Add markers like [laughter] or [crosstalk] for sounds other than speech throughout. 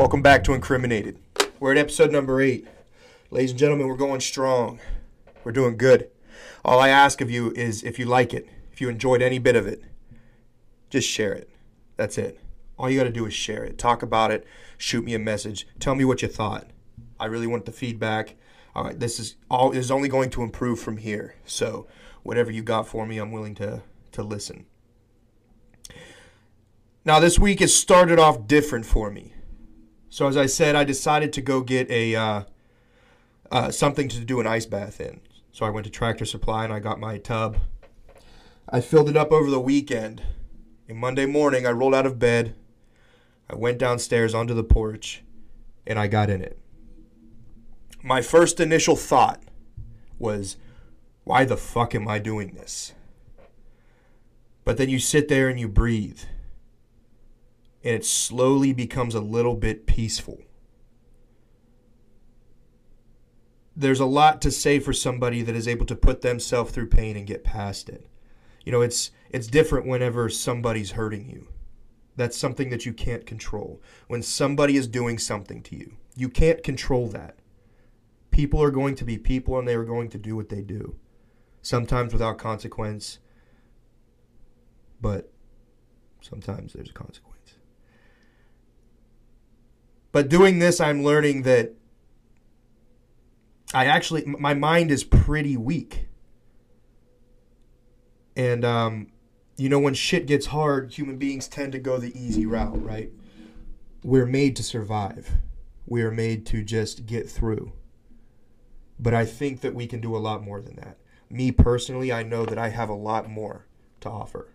Welcome back to Incriminated. We're at episode number eight. Ladies and gentlemen, we're going strong. We're doing good. All I ask of you is if you like it, if you enjoyed any bit of it, just share it. That's it. All you got to do is share it. Talk about it. Shoot me a message. Tell me what you thought. I really want the feedback. All right, this is all is only going to improve from here. So, whatever you got for me, I'm willing to to listen. Now, this week has started off different for me. So, as I said, I decided to go get a uh, uh, something to do an ice bath in. So, I went to Tractor Supply and I got my tub. I filled it up over the weekend. And Monday morning, I rolled out of bed. I went downstairs onto the porch and I got in it. My first initial thought was, why the fuck am I doing this? But then you sit there and you breathe and it slowly becomes a little bit peaceful. There's a lot to say for somebody that is able to put themselves through pain and get past it. You know, it's it's different whenever somebody's hurting you. That's something that you can't control. When somebody is doing something to you, you can't control that. People are going to be people and they are going to do what they do. Sometimes without consequence, but sometimes there's a consequence. But doing this, I'm learning that I actually, my mind is pretty weak. And, um, you know, when shit gets hard, human beings tend to go the easy route, right? We're made to survive, we are made to just get through. But I think that we can do a lot more than that. Me personally, I know that I have a lot more to offer.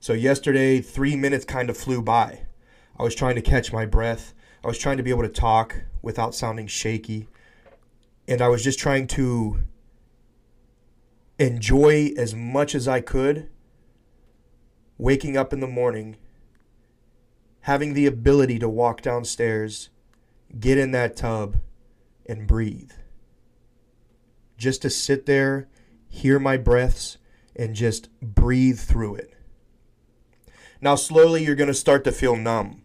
So, yesterday, three minutes kind of flew by. I was trying to catch my breath. I was trying to be able to talk without sounding shaky. And I was just trying to enjoy as much as I could waking up in the morning, having the ability to walk downstairs, get in that tub, and breathe. Just to sit there, hear my breaths, and just breathe through it. Now, slowly, you're going to start to feel numb.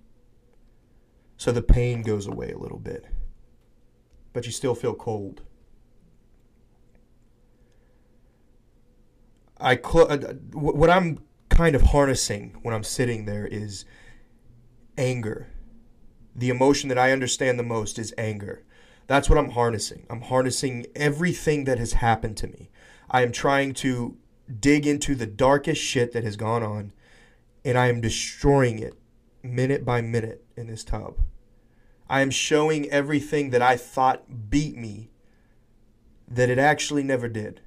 So the pain goes away a little bit. But you still feel cold. I cl- uh, what I'm kind of harnessing when I'm sitting there is anger. The emotion that I understand the most is anger. That's what I'm harnessing. I'm harnessing everything that has happened to me. I am trying to dig into the darkest shit that has gone on and I am destroying it minute by minute in this tub. I am showing everything that I thought beat me that it actually never did.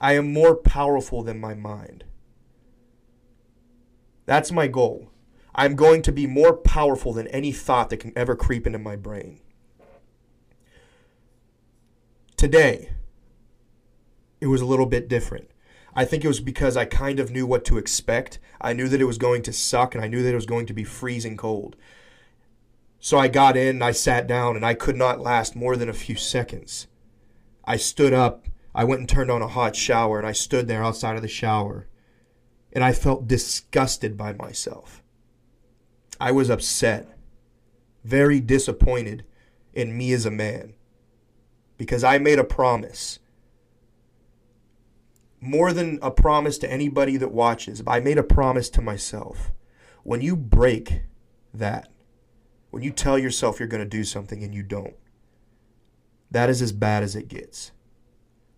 I am more powerful than my mind. That's my goal. I'm going to be more powerful than any thought that can ever creep into my brain. Today, it was a little bit different. I think it was because I kind of knew what to expect. I knew that it was going to suck and I knew that it was going to be freezing cold. So I got in, I sat down, and I could not last more than a few seconds. I stood up, I went and turned on a hot shower, and I stood there outside of the shower, and I felt disgusted by myself. I was upset, very disappointed in me as a man, because I made a promise more than a promise to anybody that watches, I made a promise to myself. When you break that, when you tell yourself you're going to do something and you don't, that is as bad as it gets.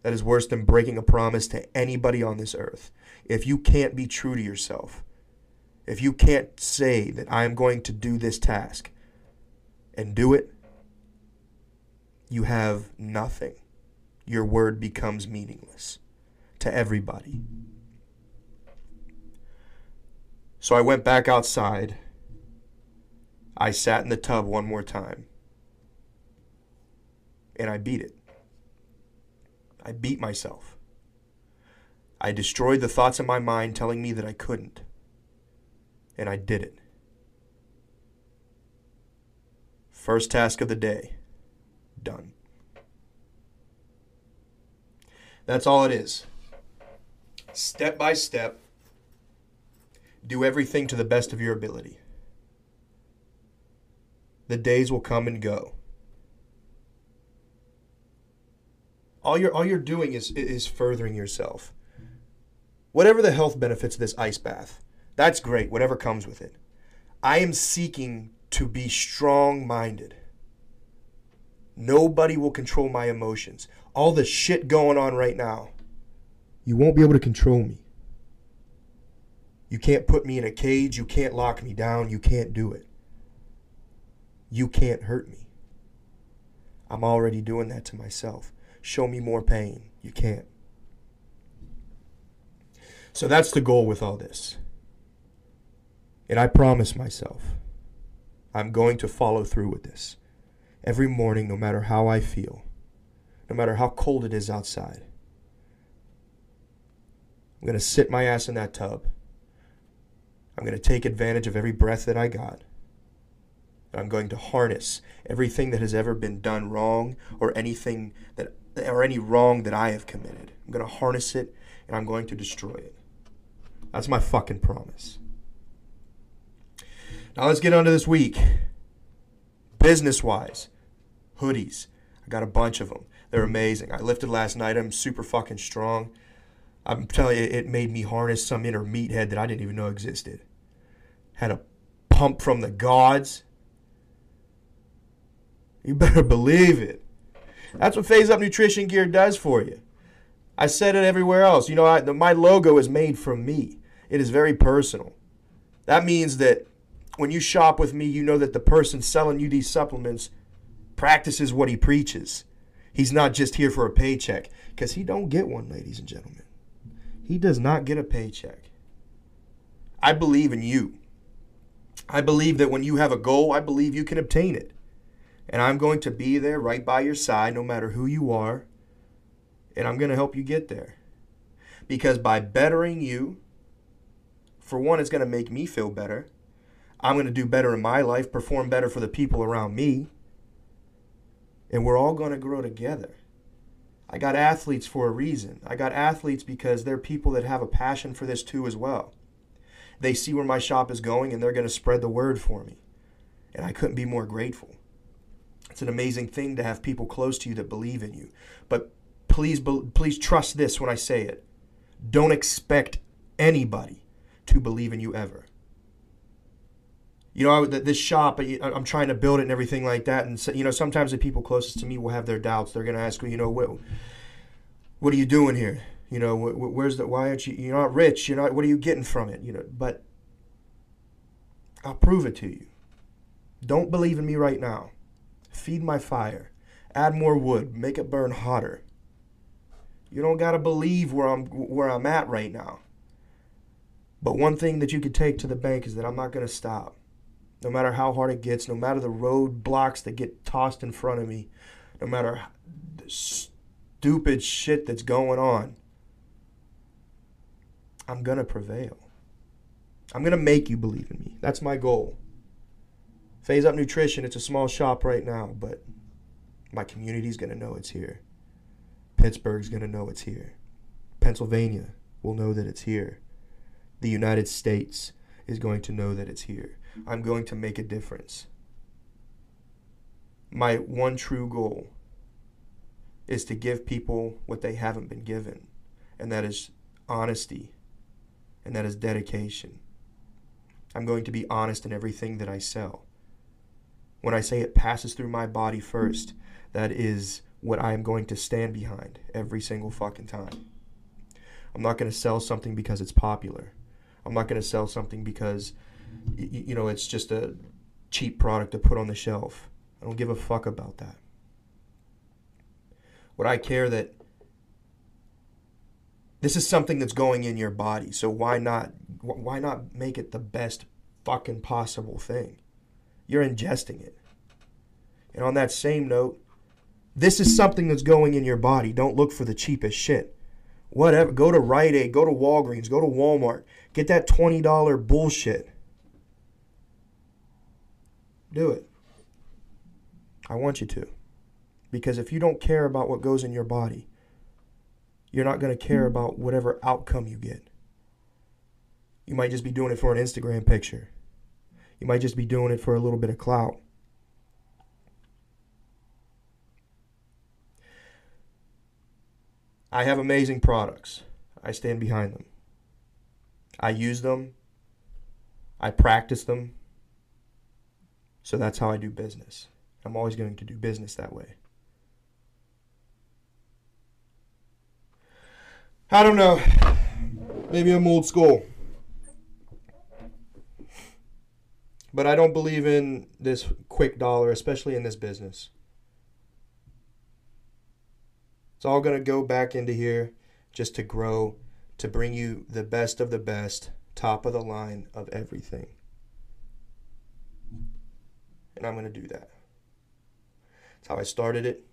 That is worse than breaking a promise to anybody on this earth. If you can't be true to yourself, if you can't say that I am going to do this task and do it, you have nothing. Your word becomes meaningless to everybody. So I went back outside. I sat in the tub one more time. And I beat it. I beat myself. I destroyed the thoughts in my mind telling me that I couldn't. And I did it. First task of the day. Done. That's all it is step by step, do everything to the best of your ability. The days will come and go. All you're all you're doing is is furthering yourself. Whatever the health benefits of this ice bath, that's great, whatever comes with it. I am seeking to be strong minded. Nobody will control my emotions. All the shit going on right now, you won't be able to control me. You can't put me in a cage. You can't lock me down. You can't do it. You can't hurt me. I'm already doing that to myself. Show me more pain. You can't. So that's the goal with all this. And I promise myself I'm going to follow through with this. Every morning, no matter how I feel, no matter how cold it is outside, I'm going to sit my ass in that tub. I'm going to take advantage of every breath that I got. I'm going to harness everything that has ever been done wrong or anything that or any wrong that I have committed. I'm going to harness it and I'm going to destroy it. That's my fucking promise. Now let's get on to this week. Business wise, hoodies. I got a bunch of them. They're amazing. I lifted last night. I'm super fucking strong. I'm telling you, it made me harness some inner meathead that I didn't even know existed. Had a pump from the gods. You better [laughs] believe it. That's what Faze Up Nutrition Gear does for you. I said it everywhere else. You know, I, the, my logo is made from me. It is very personal. That means that when you shop with me, you know that the person selling you these supplements practices what he preaches. He's not just here for a paycheck because he don't get one, ladies and gentlemen. He does not get a paycheck. I believe in you. I believe that when you have a goal, I believe you can obtain it. And I'm going to be there right by your side no matter who you are. And I'm going to help you get there. Because by bettering you, for one, it's going to make me feel better. I'm going to do better in my life, perform better for the people around me. And we're all going to grow together. I got athletes for a reason. I got athletes because they're people that have a passion for this too as well. They see where my shop is going and they're going to spread the word for me. And I couldn't be more grateful. It's an amazing thing to have people close to you that believe in you. But please please trust this when I say it. Don't expect anybody to believe in you ever. You know, this shop, I'm trying to build it and everything like that. And, you know, sometimes the people closest to me will have their doubts. They're going to ask me, you know, what, what are you doing here? You know, where's the, why aren't you, you're not rich. You're not, what are you getting from it? You know, but I'll prove it to you. Don't believe in me right now. Feed my fire. Add more wood. Make it burn hotter. You don't got to believe where I'm, where I'm at right now. But one thing that you could take to the bank is that I'm not going to stop. No matter how hard it gets, no matter the roadblocks that get tossed in front of me, no matter the stupid shit that's going on, I'm going to prevail. I'm going to make you believe in me. That's my goal. Faze Up Nutrition, it's a small shop right now, but my community's going to know it's here. Pittsburgh's going to know it's here. Pennsylvania will know that it's here the United States is going to know that it's here. I'm going to make a difference. My one true goal is to give people what they haven't been given, and that is honesty, and that is dedication. I'm going to be honest in everything that I sell. When I say it passes through my body first, that is what I am going to stand behind every single fucking time. I'm not going to sell something because it's popular. I'm not going to sell something because you know it's just a cheap product to put on the shelf. I don't give a fuck about that. What I care that this is something that's going in your body, so why not why not make it the best fucking possible thing? You're ingesting it. And on that same note, this is something that's going in your body. Don't look for the cheapest shit. Whatever. Go to Rite Aid, go to Walgreens, go to Walmart. Get that $20 bullshit do it. I want you to. Because if you don't care about what goes in your body, you're not going to care about whatever outcome you get. You might just be doing it for an Instagram picture. You might just be doing it for a little bit of clout. I have amazing products. I stand behind them. I use them. I practice them. So that's how I do business. I'm always going to do business that way. I don't know. Maybe I'm old school. But I don't believe in this quick dollar, especially in this business. It's all going to go back into here just to grow, to bring you the best of the best, top of the line of everything. And I'm going to do that. That's how I started it.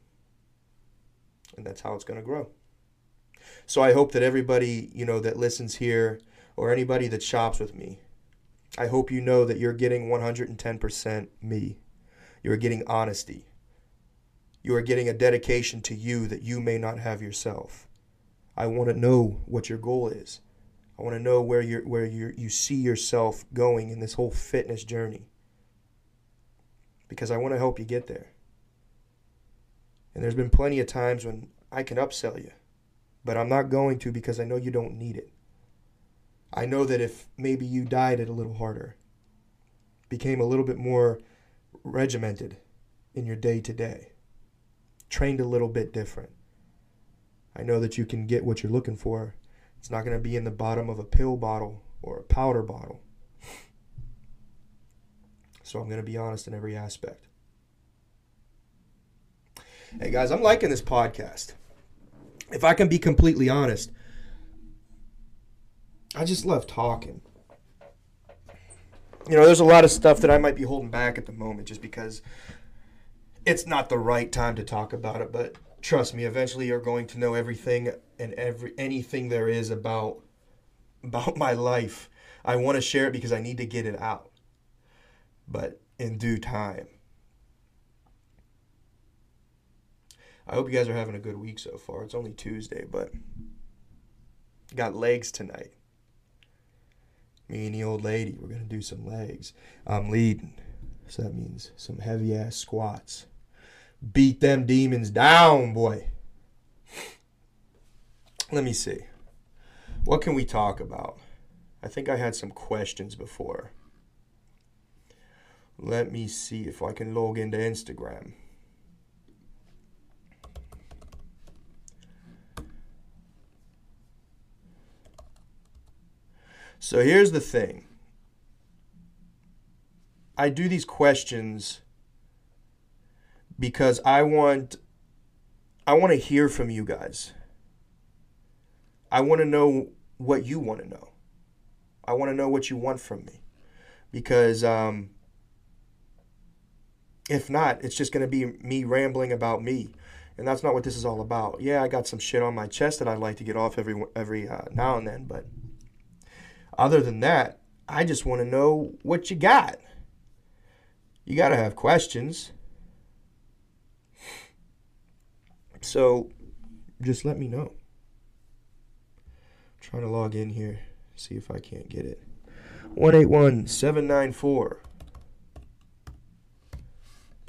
And that's how it's going to grow. So I hope that everybody, you know, that listens here or anybody that shops with me, I hope you know that you're getting 110% me. You're getting honesty. You are getting a dedication to you that you may not have yourself. I want to know what your goal is. I want to know where you where you you see yourself going in this whole fitness journey. Because I want to help you get there. And there's been plenty of times when I can upsell you, but I'm not going to because I know you don't need it. I know that if maybe you dieted a little harder, became a little bit more regimented in your day to day, trained a little bit different, I know that you can get what you're looking for. It's not going to be in the bottom of a pill bottle or a powder bottle. So I'm going to be honest in every aspect. Hey guys, I'm liking this podcast. If I can be completely honest, I just love talking. You know, there's a lot of stuff that I might be holding back at the moment just because it's not the right time to talk about it, but trust me, eventually you're going to know everything and every anything there is about [laughs] about my life. I want to share it because I need to get it out. But in due time. I hope you guys are having a good week so far. It's only Tuesday, but got legs tonight me and the old lady, we're going to do some legs. I'm leading. So that means some heavy ass squats. Beat them demons down, boy. Let me see. What can we talk about? I think I had some questions before. Let me see if I can log into Instagram. So here's the thing I do these questions because I want I want to hear from you guys. I want to know what you want to know. I want to know what you want from me. Because um, if not, it's just going to be me rambling about me. And that's not what this is all about. Yeah, I got some shit on my chest that I'd like to get off every every uh, now and then, but other than that, I just want to know what you got. You got to have questions. So just let me know. I'm trying to log in here, see if I can't get it. 181 794.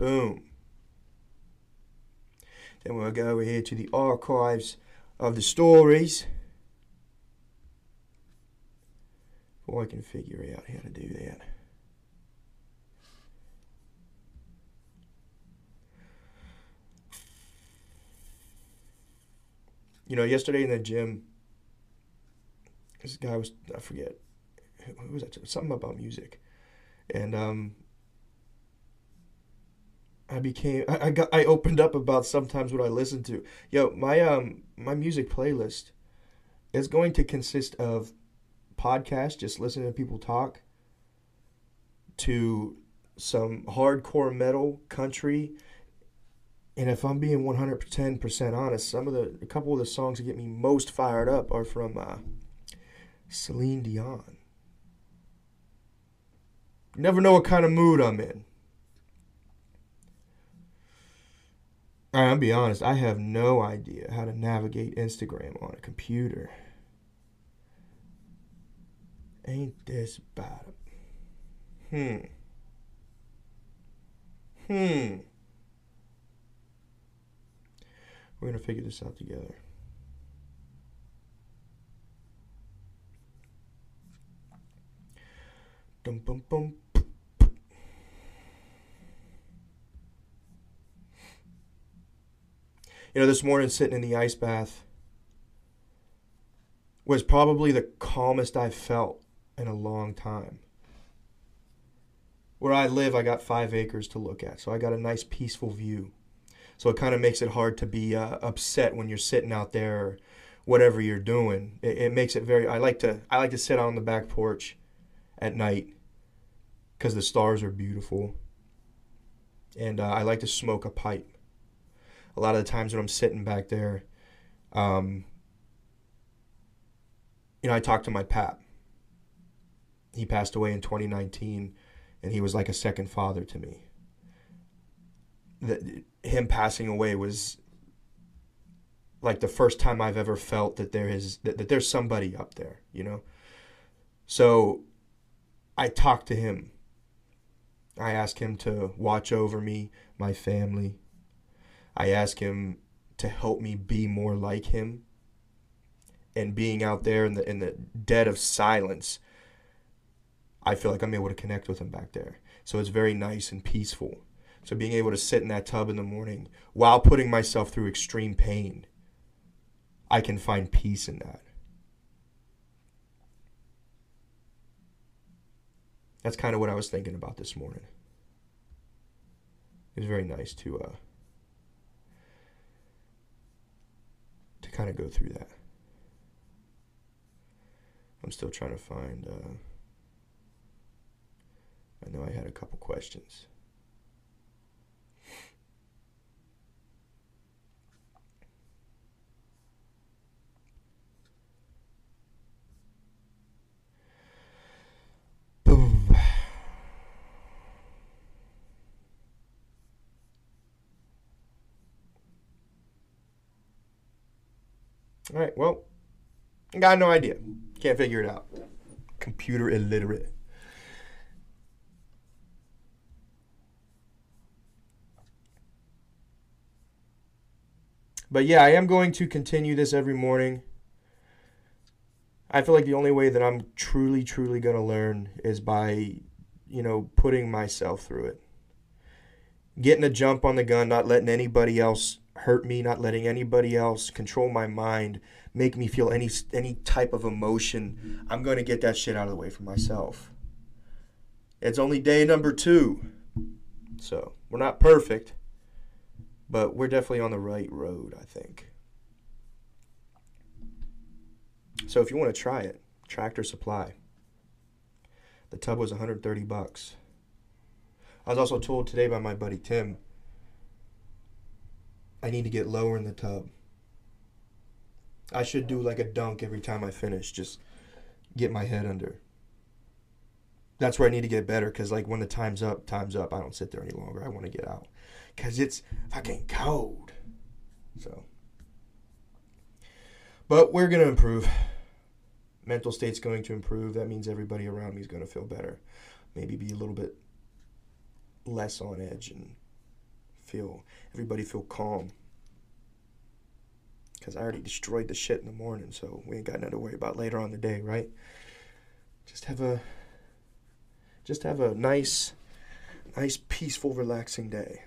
Boom. Then we'll go over here to the archives of the stories. Boy, I can figure out how to do that. You know, yesterday in the gym, this guy was, I forget, who was that? Something about music. And, um, I became I, I got I opened up about sometimes what I listen to. Yo, my um my music playlist is going to consist of podcasts, just listening to people talk, to some hardcore metal country. And if I'm being 110% honest, some of the a couple of the songs that get me most fired up are from uh, Celine Dion. never know what kind of mood I'm in. I'll be honest, I have no idea how to navigate Instagram on a computer. Ain't this bad? Hmm. Hmm. We're going to figure this out together. Dum bum bum You know, this morning sitting in the ice bath was probably the calmest I've felt in a long time. Where I live, I got five acres to look at, so I got a nice peaceful view. So it kind of makes it hard to be uh, upset when you're sitting out there, or whatever you're doing. It, it makes it very. I like to. I like to sit out on the back porch at night because the stars are beautiful, and uh, I like to smoke a pipe. A lot of the times when I'm sitting back there, um, you know, I talk to my pap. He passed away in 2019, and he was like a second father to me. The, him passing away was like the first time I've ever felt that there is that, that there's somebody up there, you know. So I talk to him. I ask him to watch over me, my family. I ask him to help me be more like him. And being out there in the in the dead of silence, I feel like I'm able to connect with him back there. So it's very nice and peaceful. So being able to sit in that tub in the morning while putting myself through extreme pain, I can find peace in that. That's kind of what I was thinking about this morning. It was very nice to uh, kind of go through that. I'm still trying to find. Uh, I know I had a couple questions. Boom. All right, well, got no idea. Can't figure it out. Computer illiterate. But yeah, I am going to continue this every morning. I feel like the only way that I'm truly, truly going to learn is by, you know, putting myself through it. Getting a jump on the gun, not letting anybody else hurt me, not letting anybody else control my mind, make me feel any any type of emotion. I'm going to get that shit out of the way for myself. It's only day number 2. So, we're not perfect, but we're definitely on the right road, I think. So if you want to try it, Tractor Supply. The tub was 130 bucks. I was also told today by my buddy Tim I need to get lower in the tub. I should do like a dunk every time I finish, just get my head under. That's where I need to get better because, like, when the time's up, time's up. I don't sit there any longer. I want to get out because it's fucking cold. So, but we're going to improve. Mental state's going to improve. That means everybody around me is going to feel better. Maybe be a little bit less on edge and feel everybody feel calm. Because I already destroyed the shit in the morning, so we ain't got nothing to worry about later on the day, right? Just have a just have a nice nice peaceful relaxing day.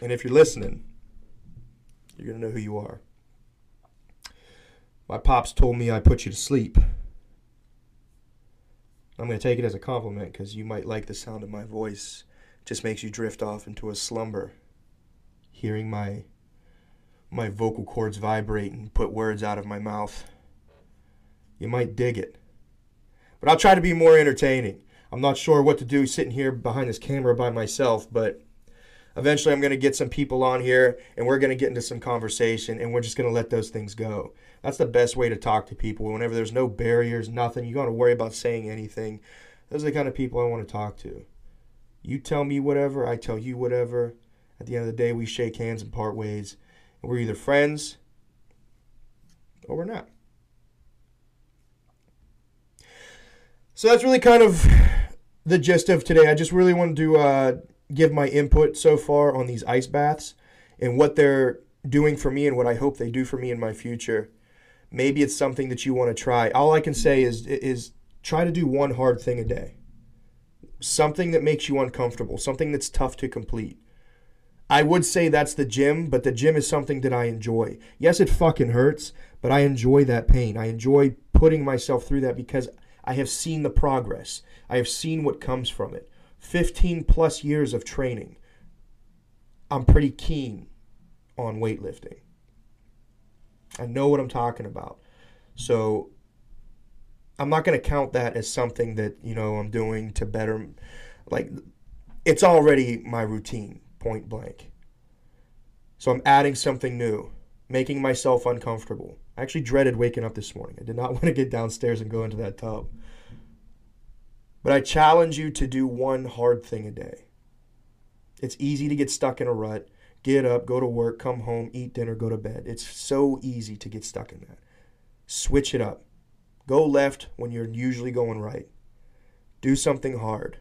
And if you're listening, you're going to know who you are. My pops told me I put you to sleep. I'm going to take it as a compliment because you might like the sound of my voice. It just makes you drift off into a slumber. Hearing my my vocal cords vibrate and put words out of my mouth. You might dig it. But I'll try to be more entertaining. I'm not sure what to do sitting here behind this camera by myself, but Eventually, I'm going to get some people on here and we're going to get into some conversation and we're just going to let those things go. That's the best way to talk to people. Whenever there's no barriers, nothing, you got to worry about saying anything. Those are the kind of people I want to talk to. You tell me whatever, I tell you whatever. At the end of the day, we shake hands and part ways. And we're either friends or we're not. So that's really kind of the gist of today. I just really wanted to uh, give my input so far on these ice baths and what they're doing for me and what I hope they do for me in my future. Maybe it's something that you want to try. All I can say is is try to do one hard thing a day. Something that makes you uncomfortable, something that's tough to complete. I would say that's the gym, but the gym is something that I enjoy. Yes, it fucking hurts, but I enjoy that pain. I enjoy putting myself through that because I have seen the progress. I have seen what comes from it. 15 plus years of training. I'm pretty keen on weightlifting. I know what I'm talking about. So I'm not going to count that as something that, you know, I'm doing to better like it's already my routine, point blank. So I'm adding something new, making myself uncomfortable. I actually dreaded waking up this morning. I did not [laughs] want to get downstairs and go into that tub. But I challenge you to do one hard thing a day. It's easy to get stuck in a rut. Get up, go to work, come home, eat dinner, go to bed. It's so easy to get stuck in that. Switch it up. Go left when you're usually going right. Do something hard.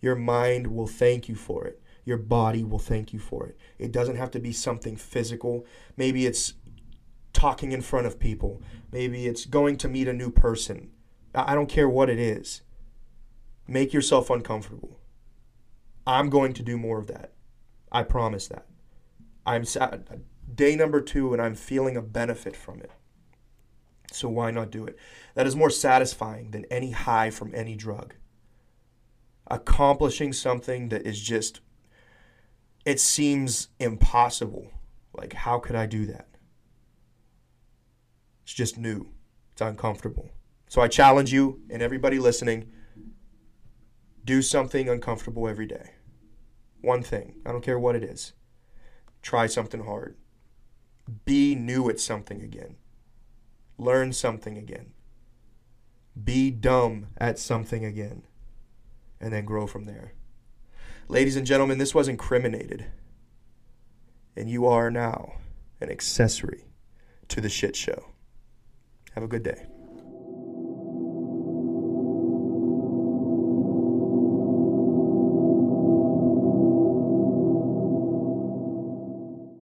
Your mind will thank you for it. Your body will thank you for it. It doesn't have to be something physical. Maybe it's talking in front of people. Maybe it's going to meet a new person. I don't care what it is. Make yourself uncomfortable. I'm going to do more of that. I promise that. I'm sad. day number two and I'm feeling a benefit from it. So why not do it? That is more satisfying than any high from any drug. Accomplishing something that is just, it seems impossible. Like, how could I do that? It's just new, it's uncomfortable. So I challenge you and everybody listening do something uncomfortable every day. One thing. I don't care what it is. Try something hard. Be new at something again. Learn something again. Be dumb at something again. And then grow from there. Ladies and gentlemen, this was incriminated. And you are now an accessory to the shit show. Have a good day.